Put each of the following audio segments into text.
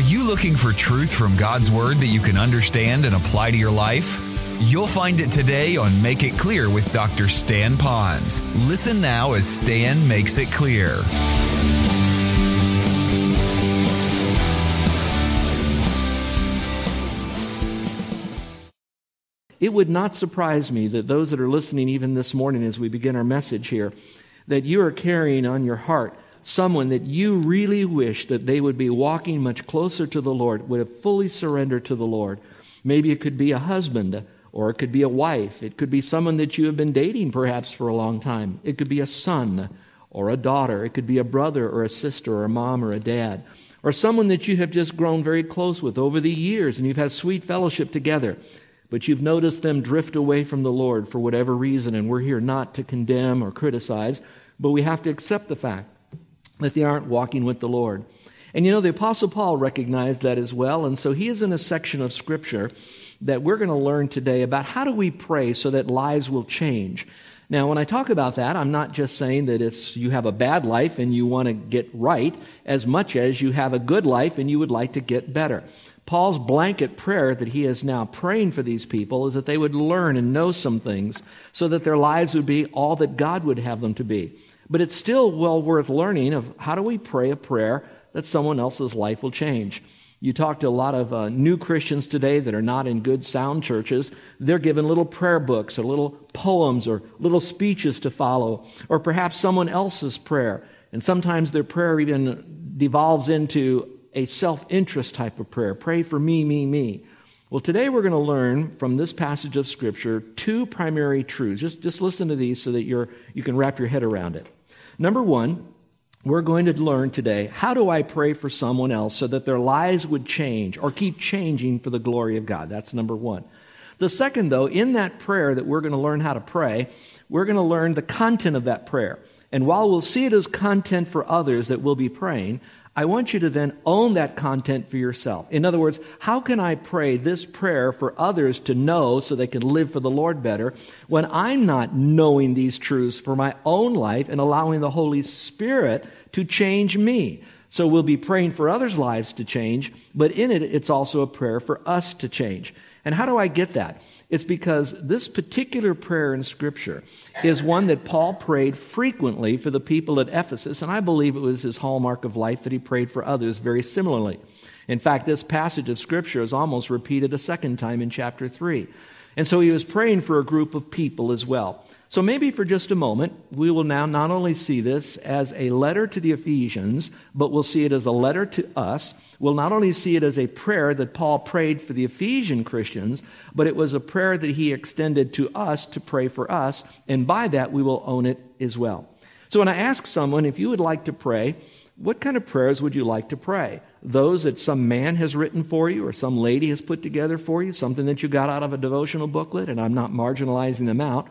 Are you looking for truth from God's Word that you can understand and apply to your life? You'll find it today on Make It Clear with Dr. Stan Ponz. Listen now as Stan makes it clear. It would not surprise me that those that are listening, even this morning as we begin our message here, that you are carrying on your heart someone that you really wish that they would be walking much closer to the Lord, would have fully surrendered to the Lord. Maybe it could be a husband, or it could be a wife. It could be someone that you have been dating perhaps for a long time. It could be a son or a daughter. It could be a brother or a sister or a mom or a dad. Or someone that you have just grown very close with over the years and you've had sweet fellowship together but you've noticed them drift away from the Lord for whatever reason, and we're here not to condemn or criticize, but we have to accept the fact that they aren't walking with the Lord. And you know, the Apostle Paul recognized that as well, and so he is in a section of Scripture that we're going to learn today about how do we pray so that lives will change. Now, when I talk about that, I'm not just saying that if you have a bad life and you want to get right as much as you have a good life and you would like to get better. Paul's blanket prayer that he is now praying for these people is that they would learn and know some things so that their lives would be all that God would have them to be. But it's still well worth learning of how do we pray a prayer that someone else's life will change. You talk to a lot of uh, new Christians today that are not in good, sound churches. They're given little prayer books or little poems or little speeches to follow, or perhaps someone else's prayer. And sometimes their prayer even devolves into a self interest type of prayer. Pray for me, me, me. Well, today we're going to learn from this passage of Scripture two primary truths. Just, just listen to these so that you're, you can wrap your head around it. Number one, we're going to learn today how do I pray for someone else so that their lives would change or keep changing for the glory of God? That's number one. The second, though, in that prayer that we're going to learn how to pray, we're going to learn the content of that prayer. And while we'll see it as content for others that we'll be praying, I want you to then own that content for yourself. In other words, how can I pray this prayer for others to know so they can live for the Lord better when I'm not knowing these truths for my own life and allowing the Holy Spirit to change me? So we'll be praying for others' lives to change, but in it, it's also a prayer for us to change. And how do I get that? It's because this particular prayer in Scripture is one that Paul prayed frequently for the people at Ephesus, and I believe it was his hallmark of life that he prayed for others very similarly. In fact, this passage of Scripture is almost repeated a second time in chapter 3. And so he was praying for a group of people as well. So maybe for just a moment, we will now not only see this as a letter to the Ephesians, but we'll see it as a letter to us. We'll not only see it as a prayer that Paul prayed for the Ephesian Christians, but it was a prayer that he extended to us to pray for us, and by that we will own it as well. So when I ask someone if you would like to pray, what kind of prayers would you like to pray? Those that some man has written for you or some lady has put together for you, something that you got out of a devotional booklet, and I'm not marginalizing them out.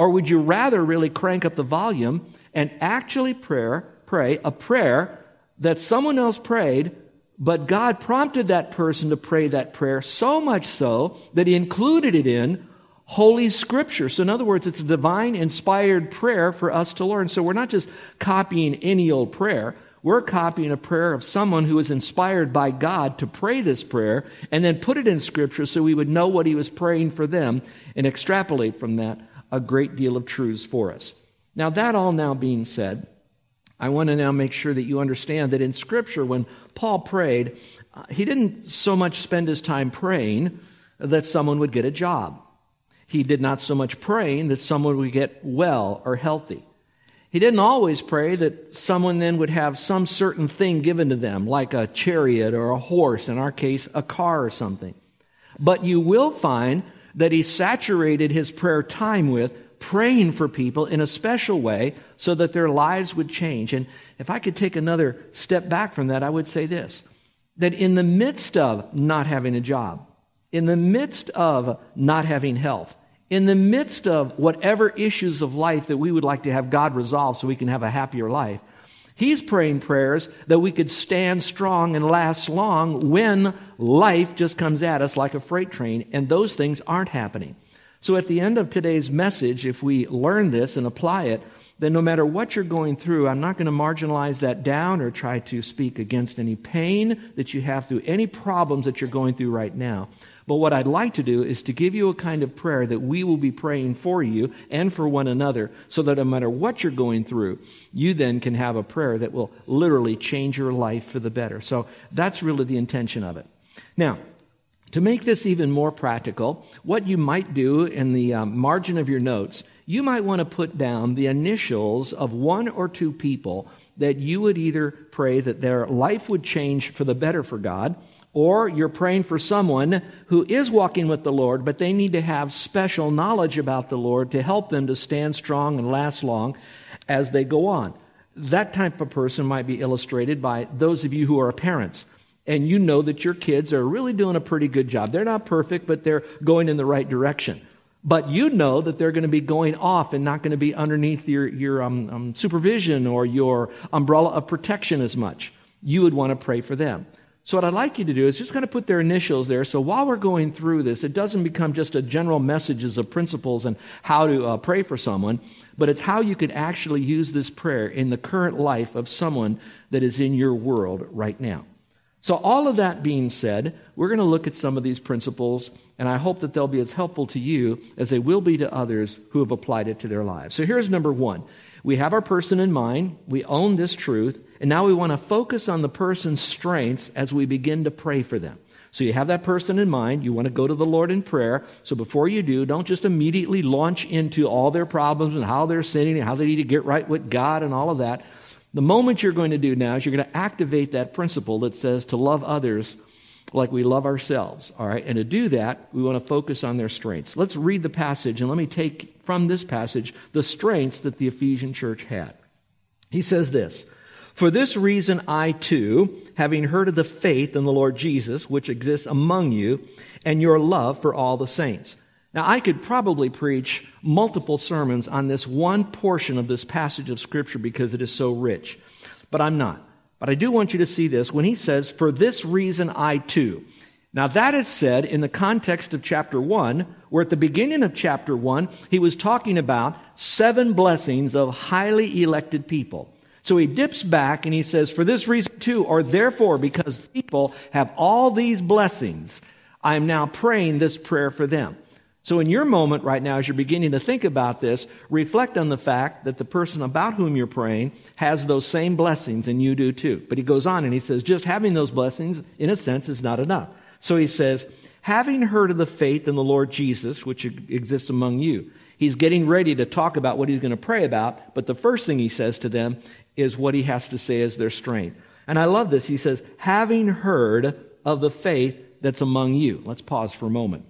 Or would you rather really crank up the volume and actually prayer, pray a prayer that someone else prayed, but God prompted that person to pray that prayer so much so that he included it in Holy Scripture. So, in other words, it's a divine inspired prayer for us to learn. So, we're not just copying any old prayer. We're copying a prayer of someone who was inspired by God to pray this prayer and then put it in Scripture so we would know what he was praying for them and extrapolate from that a great deal of truths for us. Now, that all now being said, I want to now make sure that you understand that in Scripture, when Paul prayed, uh, he didn't so much spend his time praying that someone would get a job. He did not so much praying that someone would get well or healthy. He didn't always pray that someone then would have some certain thing given to them, like a chariot or a horse, in our case, a car or something. But you will find that he saturated his prayer time with praying for people in a special way so that their lives would change. And if I could take another step back from that, I would say this that in the midst of not having a job, in the midst of not having health, in the midst of whatever issues of life that we would like to have God resolve so we can have a happier life, He's praying prayers that we could stand strong and last long when life just comes at us like a freight train, and those things aren't happening. So at the end of today's message, if we learn this and apply it, then no matter what you're going through, I'm not going to marginalize that down or try to speak against any pain that you have through, any problems that you're going through right now. But what I'd like to do is to give you a kind of prayer that we will be praying for you and for one another so that no matter what you're going through, you then can have a prayer that will literally change your life for the better. So that's really the intention of it. Now, to make this even more practical, what you might do in the um, margin of your notes, you might want to put down the initials of one or two people that you would either pray that their life would change for the better for God, or you're praying for someone who is walking with the Lord, but they need to have special knowledge about the Lord to help them to stand strong and last long as they go on. That type of person might be illustrated by those of you who are parents and you know that your kids are really doing a pretty good job. They're not perfect, but they're going in the right direction. But you know that they're going to be going off and not going to be underneath your, your um, um, supervision or your umbrella of protection as much. You would want to pray for them. So, what I'd like you to do is just kind of put their initials there. So, while we're going through this, it doesn't become just a general messages of principles and how to uh, pray for someone, but it's how you could actually use this prayer in the current life of someone that is in your world right now. So, all of that being said, we're going to look at some of these principles, and I hope that they'll be as helpful to you as they will be to others who have applied it to their lives. So, here's number one we have our person in mind, we own this truth, and now we want to focus on the person's strengths as we begin to pray for them. So, you have that person in mind, you want to go to the Lord in prayer. So, before you do, don't just immediately launch into all their problems and how they're sinning and how they need to get right with God and all of that. The moment you're going to do now is you're going to activate that principle that says to love others like we love ourselves. All right. And to do that, we want to focus on their strengths. Let's read the passage and let me take from this passage the strengths that the Ephesian church had. He says this For this reason, I too, having heard of the faith in the Lord Jesus, which exists among you, and your love for all the saints. Now, I could probably preach multiple sermons on this one portion of this passage of Scripture because it is so rich, but I'm not. But I do want you to see this when he says, For this reason I too. Now, that is said in the context of chapter 1, where at the beginning of chapter 1, he was talking about seven blessings of highly elected people. So he dips back and he says, For this reason too, or therefore, because people have all these blessings, I am now praying this prayer for them. So, in your moment right now, as you're beginning to think about this, reflect on the fact that the person about whom you're praying has those same blessings, and you do too. But he goes on and he says, just having those blessings, in a sense, is not enough. So he says, having heard of the faith in the Lord Jesus, which exists among you, he's getting ready to talk about what he's going to pray about, but the first thing he says to them is what he has to say as their strength. And I love this. He says, having heard of the faith that's among you. Let's pause for a moment.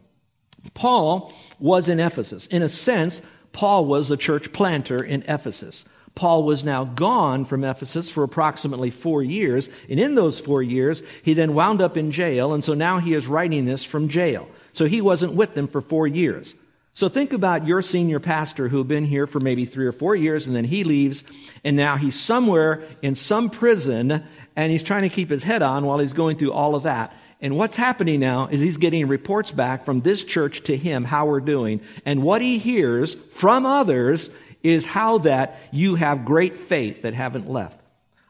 Paul was in Ephesus. In a sense, Paul was a church planter in Ephesus. Paul was now gone from Ephesus for approximately four years, and in those four years, he then wound up in jail, and so now he is writing this from jail. So he wasn't with them for four years. So think about your senior pastor who had been here for maybe three or four years, and then he leaves, and now he's somewhere in some prison, and he's trying to keep his head on while he's going through all of that. And what's happening now is he's getting reports back from this church to him how we're doing. And what he hears from others is how that you have great faith that haven't left.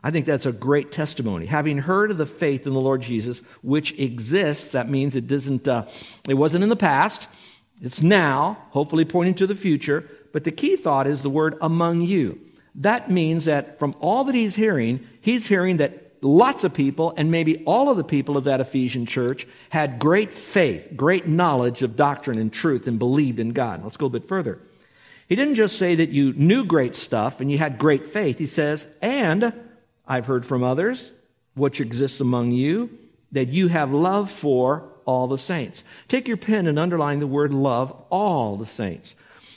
I think that's a great testimony. Having heard of the faith in the Lord Jesus, which exists, that means it doesn't, uh, it wasn't in the past. It's now, hopefully pointing to the future. But the key thought is the word among you. That means that from all that he's hearing, he's hearing that lots of people, and maybe all of the people of that Ephesian church, had great faith, great knowledge of doctrine and truth, and believed in God. Let's go a bit further. He didn't just say that you knew great stuff and you had great faith. He says, and I've heard from others, which exists among you, that you have love for all the saints. Take your pen and underline the word love, all the saints.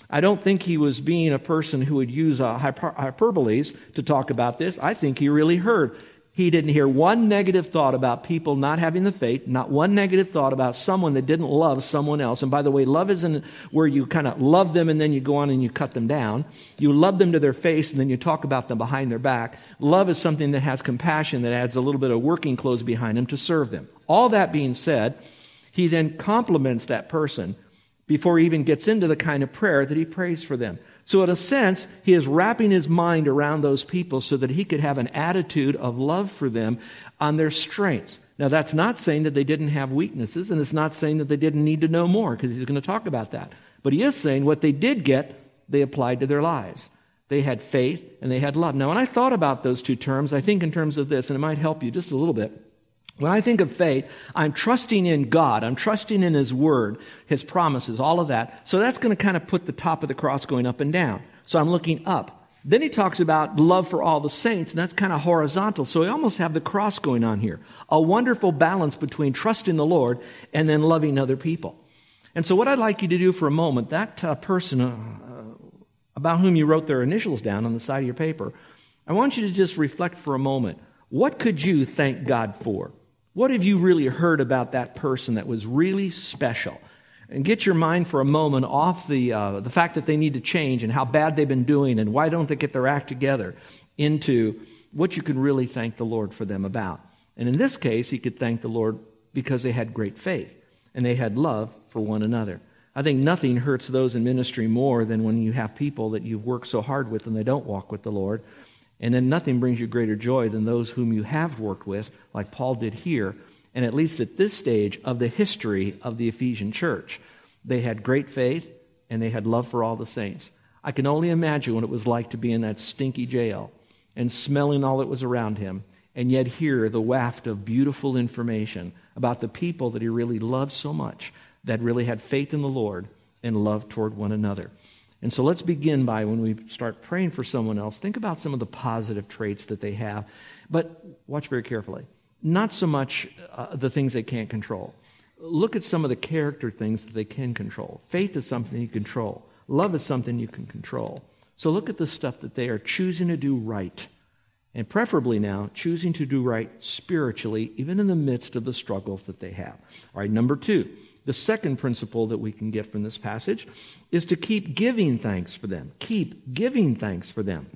I don't think he was being a person who would use uh, hyper- hyperboles to talk about this. I think he really heard he didn't hear one negative thought about people not having the faith, not one negative thought about someone that didn't love someone else. And by the way, love isn't where you kind of love them and then you go on and you cut them down. You love them to their face and then you talk about them behind their back. Love is something that has compassion, that adds a little bit of working clothes behind them to serve them. All that being said, he then compliments that person before he even gets into the kind of prayer that he prays for them. So, in a sense, he is wrapping his mind around those people so that he could have an attitude of love for them on their strengths. Now, that's not saying that they didn't have weaknesses, and it's not saying that they didn't need to know more, because he's going to talk about that. But he is saying what they did get, they applied to their lives. They had faith and they had love. Now, when I thought about those two terms, I think in terms of this, and it might help you just a little bit. When I think of faith, I'm trusting in God. I'm trusting in His Word, His promises, all of that. So that's going to kind of put the top of the cross going up and down. So I'm looking up. Then he talks about love for all the saints, and that's kind of horizontal. So we almost have the cross going on here. A wonderful balance between trusting the Lord and then loving other people. And so, what I'd like you to do for a moment, that uh, person uh, about whom you wrote their initials down on the side of your paper, I want you to just reflect for a moment. What could you thank God for? What have you really heard about that person that was really special? And get your mind for a moment off the, uh, the fact that they need to change and how bad they've been doing and why don't they get their act together into what you can really thank the Lord for them about. And in this case, he could thank the Lord because they had great faith and they had love for one another. I think nothing hurts those in ministry more than when you have people that you've worked so hard with and they don't walk with the Lord. And then nothing brings you greater joy than those whom you have worked with, like Paul did here, and at least at this stage of the history of the Ephesian church. They had great faith and they had love for all the saints. I can only imagine what it was like to be in that stinky jail and smelling all that was around him, and yet hear the waft of beautiful information about the people that he really loved so much, that really had faith in the Lord and love toward one another. And so let's begin by when we start praying for someone else, think about some of the positive traits that they have. But watch very carefully. Not so much uh, the things they can't control. Look at some of the character things that they can control. Faith is something you control, love is something you can control. So look at the stuff that they are choosing to do right. And preferably now, choosing to do right spiritually, even in the midst of the struggles that they have. All right, number two, the second principle that we can get from this passage is to keep giving thanks for them. Keep giving thanks for them.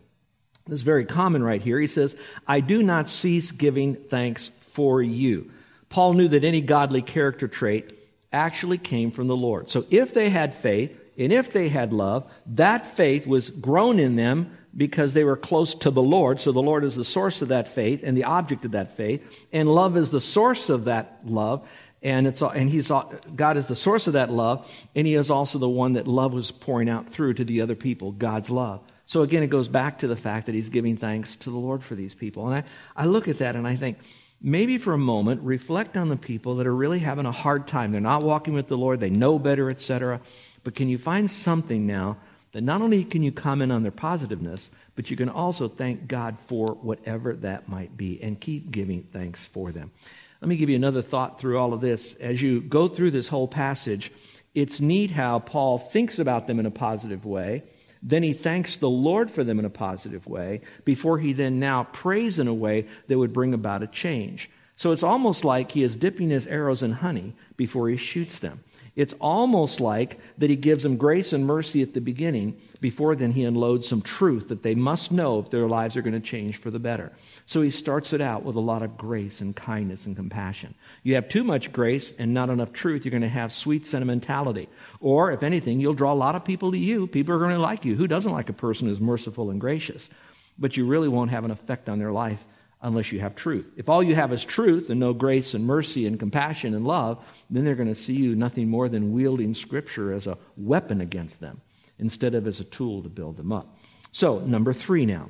This is very common right here. He says, I do not cease giving thanks for you. Paul knew that any godly character trait actually came from the Lord. So if they had faith and if they had love, that faith was grown in them because they were close to the Lord. So the Lord is the source of that faith and the object of that faith. And love is the source of that love and it's and he's God is the source of that love, and He is also the one that love was pouring out through to the other people. God's love. So again, it goes back to the fact that He's giving thanks to the Lord for these people. And I, I look at that and I think maybe for a moment reflect on the people that are really having a hard time. They're not walking with the Lord. They know better, etc. But can you find something now that not only can you comment on their positiveness, but you can also thank God for whatever that might be and keep giving thanks for them. Let me give you another thought through all of this. As you go through this whole passage, it's neat how Paul thinks about them in a positive way. Then he thanks the Lord for them in a positive way before he then now prays in a way that would bring about a change. So it's almost like he is dipping his arrows in honey before he shoots them. It's almost like that he gives them grace and mercy at the beginning before then he unloads some truth that they must know if their lives are going to change for the better. So he starts it out with a lot of grace and kindness and compassion. You have too much grace and not enough truth, you're going to have sweet sentimentality. Or, if anything, you'll draw a lot of people to you. People are going to like you. Who doesn't like a person who's merciful and gracious? But you really won't have an effect on their life unless you have truth. If all you have is truth and no grace and mercy and compassion and love, then they're going to see you nothing more than wielding Scripture as a weapon against them instead of as a tool to build them up. So, number three now.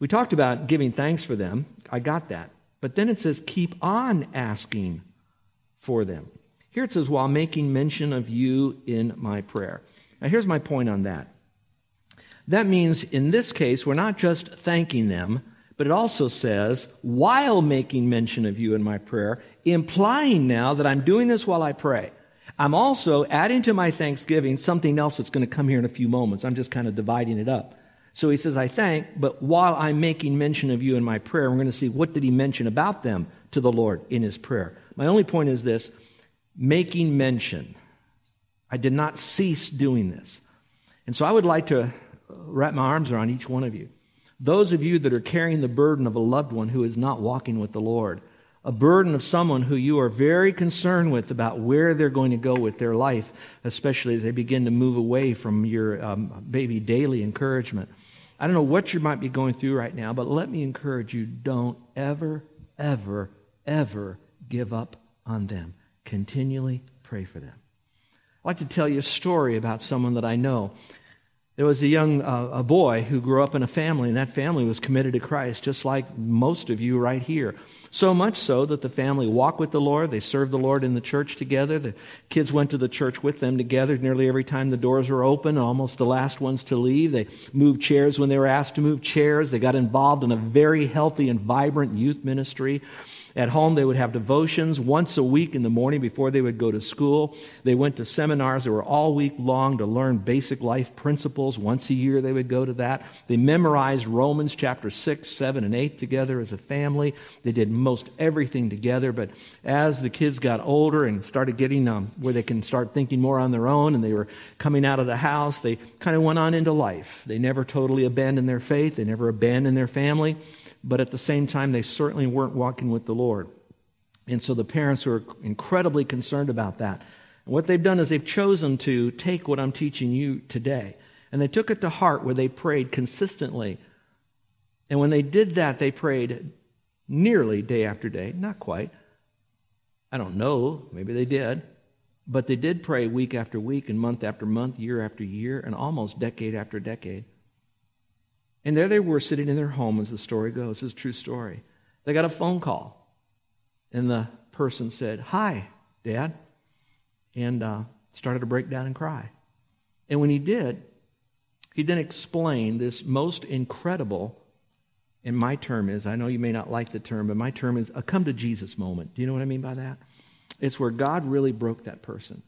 We talked about giving thanks for them. I got that. But then it says, keep on asking for them. Here it says, while making mention of you in my prayer. Now, here's my point on that. That means in this case, we're not just thanking them, but it also says, while making mention of you in my prayer, implying now that I'm doing this while I pray. I'm also adding to my thanksgiving something else that's going to come here in a few moments. I'm just kind of dividing it up. So he says, I thank, but while I'm making mention of you in my prayer, we're going to see what did he mention about them to the Lord in his prayer. My only point is this making mention. I did not cease doing this. And so I would like to wrap my arms around each one of you. Those of you that are carrying the burden of a loved one who is not walking with the Lord, a burden of someone who you are very concerned with about where they're going to go with their life, especially as they begin to move away from your um, baby daily encouragement. I don't know what you might be going through right now, but let me encourage you don't ever, ever, ever give up on them. Continually pray for them. I'd like to tell you a story about someone that I know. There was a young uh, a boy who grew up in a family, and that family was committed to Christ, just like most of you right here. So much so that the family walked with the Lord. They served the Lord in the church together. The kids went to the church with them together nearly every time the doors were open, almost the last ones to leave. They moved chairs when they were asked to move chairs. They got involved in a very healthy and vibrant youth ministry. At home, they would have devotions once a week in the morning before they would go to school. They went to seminars that were all week long to learn basic life principles. Once a year, they would go to that. They memorized Romans chapter 6, 7, and 8 together as a family. They did most everything together. But as the kids got older and started getting um, where they can start thinking more on their own and they were coming out of the house, they kind of went on into life. They never totally abandoned their faith, they never abandoned their family but at the same time, they certainly weren't walking with the Lord. And so the parents were incredibly concerned about that. And what they've done is they've chosen to take what I'm teaching you today, and they took it to heart where they prayed consistently. And when they did that, they prayed nearly day after day, not quite. I don't know, maybe they did. But they did pray week after week and month after month, year after year, and almost decade after decade. And there they were sitting in their home, as the story goes. Is a true story. They got a phone call, and the person said, Hi, Dad, and uh, started to break down and cry. And when he did, he then explained this most incredible, and my term is, I know you may not like the term, but my term is a come to Jesus moment. Do you know what I mean by that? It's where God really broke that person.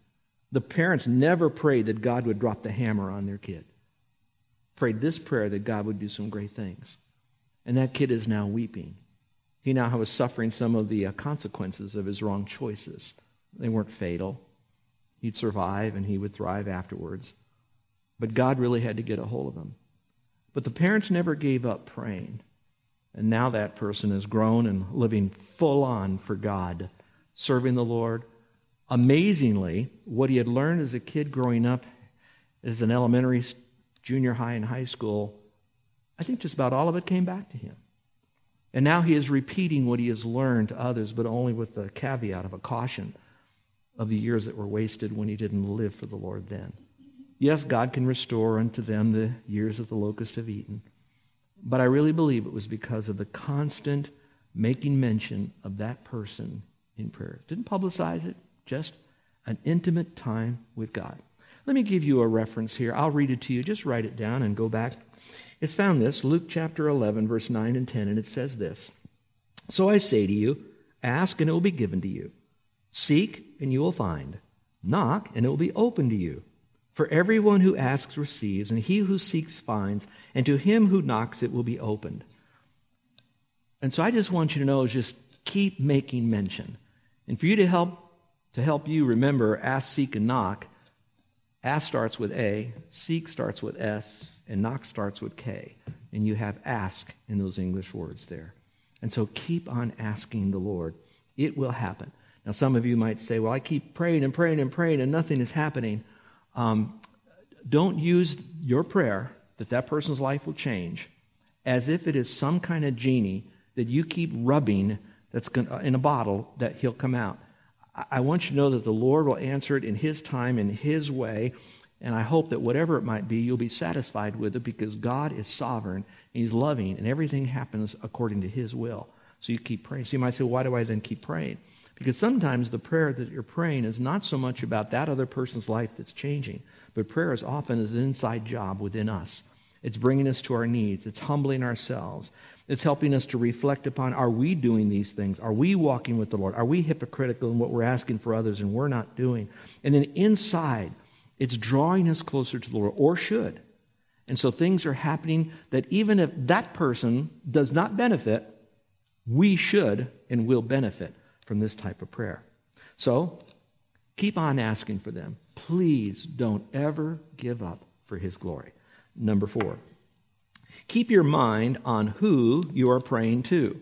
The parents never prayed that God would drop the hammer on their kid prayed this prayer that God would do some great things. And that kid is now weeping. He now was suffering some of the uh, consequences of his wrong choices. They weren't fatal. He'd survive and he would thrive afterwards. But God really had to get a hold of him. But the parents never gave up praying. And now that person is grown and living full on for God, serving the Lord. Amazingly, what he had learned as a kid growing up as an elementary junior high and high school, I think just about all of it came back to him. And now he is repeating what he has learned to others, but only with the caveat of a caution of the years that were wasted when he didn't live for the Lord then. Yes, God can restore unto them the years of the locust have eaten. But I really believe it was because of the constant making mention of that person in prayer. Didn't publicize it, just an intimate time with God. Let me give you a reference here. I'll read it to you. Just write it down and go back. It's found this, Luke chapter 11, verse 9 and 10, and it says this So I say to you, ask and it will be given to you. Seek and you will find. Knock and it will be open to you. For everyone who asks receives, and he who seeks finds, and to him who knocks it will be opened. And so I just want you to know is just keep making mention. And for you to help to help you remember ask, seek, and knock, Ask starts with A, seek starts with S, and knock starts with K. And you have ask in those English words there. And so keep on asking the Lord. It will happen. Now, some of you might say, well, I keep praying and praying and praying and nothing is happening. Um, don't use your prayer that that person's life will change as if it is some kind of genie that you keep rubbing that's in a bottle that he'll come out. I want you to know that the Lord will answer it in His time, in His way. And I hope that whatever it might be, you'll be satisfied with it because God is sovereign, and He's loving, and everything happens according to His will. So you keep praying. So you might say, why do I then keep praying? Because sometimes the prayer that you're praying is not so much about that other person's life that's changing, but prayer is often an inside job within us. It's bringing us to our needs. It's humbling ourselves. It's helping us to reflect upon are we doing these things? Are we walking with the Lord? Are we hypocritical in what we're asking for others and we're not doing? And then inside, it's drawing us closer to the Lord, or should. And so things are happening that even if that person does not benefit, we should and will benefit from this type of prayer. So keep on asking for them. Please don't ever give up for His glory. Number four. Keep your mind on who you are praying to.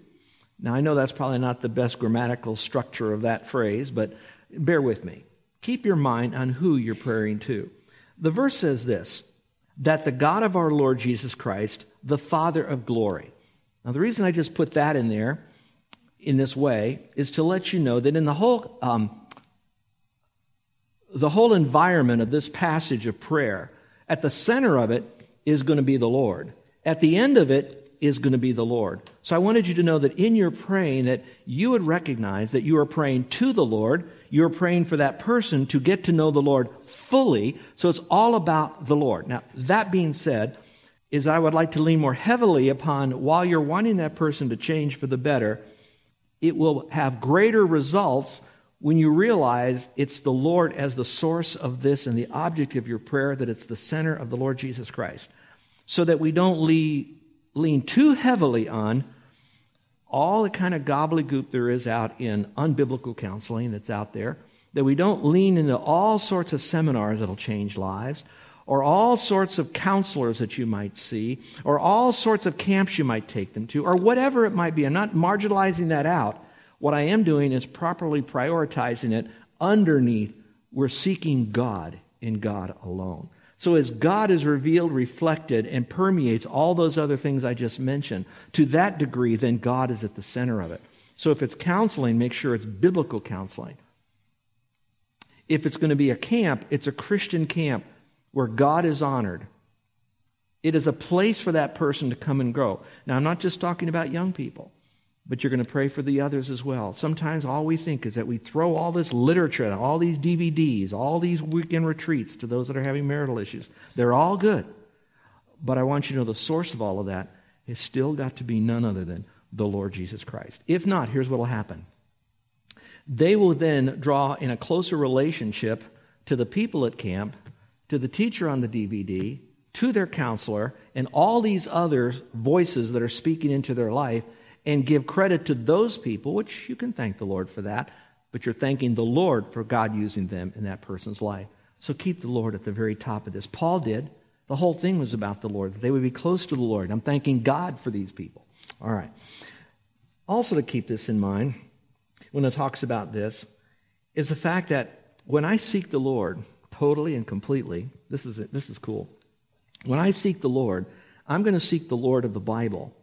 Now, I know that's probably not the best grammatical structure of that phrase, but bear with me. Keep your mind on who you're praying to. The verse says this that the God of our Lord Jesus Christ, the Father of glory. Now, the reason I just put that in there in this way is to let you know that in the whole, um, the whole environment of this passage of prayer, at the center of it is going to be the Lord. At the end of it is going to be the Lord. So I wanted you to know that in your praying that you would recognize that you are praying to the Lord. You're praying for that person to get to know the Lord fully. So it's all about the Lord. Now, that being said, is I would like to lean more heavily upon while you're wanting that person to change for the better, it will have greater results when you realize it's the Lord as the source of this and the object of your prayer, that it's the center of the Lord Jesus Christ. So that we don't lean, lean too heavily on all the kind of gobbledygook there is out in unbiblical counseling that's out there, that we don't lean into all sorts of seminars that'll change lives, or all sorts of counselors that you might see, or all sorts of camps you might take them to, or whatever it might be. I'm not marginalizing that out. What I am doing is properly prioritizing it underneath we're seeking God in God alone. So, as God is revealed, reflected, and permeates all those other things I just mentioned, to that degree, then God is at the center of it. So, if it's counseling, make sure it's biblical counseling. If it's going to be a camp, it's a Christian camp where God is honored. It is a place for that person to come and grow. Now, I'm not just talking about young people but you're going to pray for the others as well. Sometimes all we think is that we throw all this literature, and all these DVDs, all these weekend retreats to those that are having marital issues. They're all good. But I want you to know the source of all of that has still got to be none other than the Lord Jesus Christ. If not, here's what will happen. They will then draw in a closer relationship to the people at camp, to the teacher on the DVD, to their counselor, and all these other voices that are speaking into their life and give credit to those people, which you can thank the Lord for that, but you're thanking the Lord for God using them in that person's life. So keep the Lord at the very top of this. Paul did. The whole thing was about the Lord, that they would be close to the Lord. I'm thanking God for these people. All right. Also, to keep this in mind, when it talks about this, is the fact that when I seek the Lord totally and completely, this is, this is cool. When I seek the Lord, I'm going to seek the Lord of the Bible.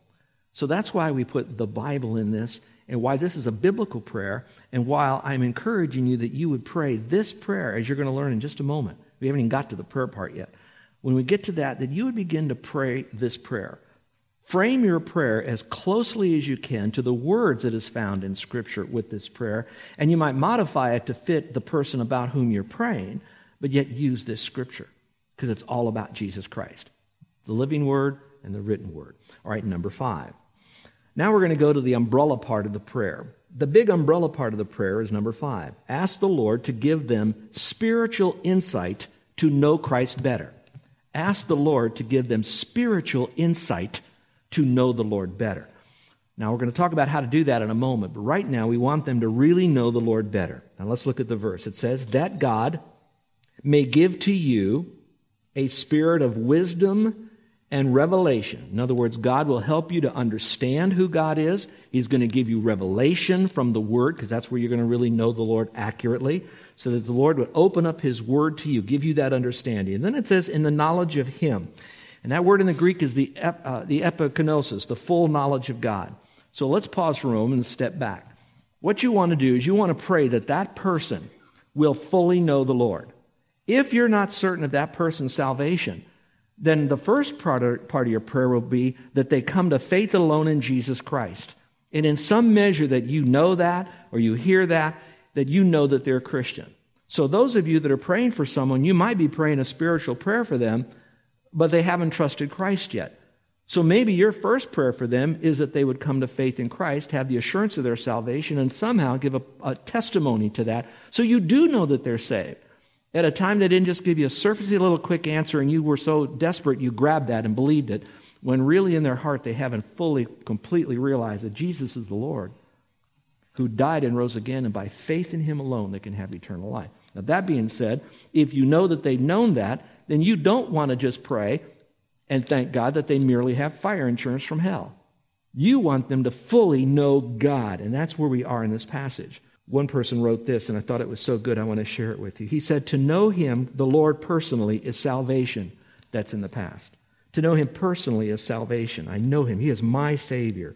So that's why we put the Bible in this and why this is a biblical prayer. And while I'm encouraging you that you would pray this prayer, as you're going to learn in just a moment, we haven't even got to the prayer part yet. When we get to that, that you would begin to pray this prayer. Frame your prayer as closely as you can to the words that is found in Scripture with this prayer, and you might modify it to fit the person about whom you're praying, but yet use this Scripture because it's all about Jesus Christ, the living Word and the written Word. All right, number five. Now we're going to go to the umbrella part of the prayer. The big umbrella part of the prayer is number five. Ask the Lord to give them spiritual insight to know Christ better. Ask the Lord to give them spiritual insight to know the Lord better. Now, we're going to talk about how to do that in a moment, but right now we want them to really know the Lord better. Now, let's look at the verse. It says, That God may give to you a spirit of wisdom and revelation. In other words, God will help you to understand who God is. He's going to give you revelation from the Word, because that's where you're going to really know the Lord accurately, so that the Lord would open up His Word to you, give you that understanding. And then it says, in the knowledge of Him. And that word in the Greek is the, uh, the epignosis, the full knowledge of God. So let's pause for a moment and step back. What you want to do is you want to pray that that person will fully know the Lord. If you're not certain of that person's salvation, then the first part of, part of your prayer will be that they come to faith alone in Jesus Christ. And in some measure that you know that or you hear that, that you know that they're Christian. So those of you that are praying for someone, you might be praying a spiritual prayer for them, but they haven't trusted Christ yet. So maybe your first prayer for them is that they would come to faith in Christ, have the assurance of their salvation, and somehow give a, a testimony to that. So you do know that they're saved. At a time they didn't just give you a surfacey little quick answer and you were so desperate you grabbed that and believed it, when really in their heart they haven't fully, completely realized that Jesus is the Lord who died and rose again, and by faith in him alone they can have eternal life. Now, that being said, if you know that they've known that, then you don't want to just pray and thank God that they merely have fire insurance from hell. You want them to fully know God. And that's where we are in this passage. One person wrote this, and I thought it was so good, I want to share it with you. He said, To know Him, the Lord, personally is salvation. That's in the past. To know Him personally is salvation. I know Him. He is my Savior.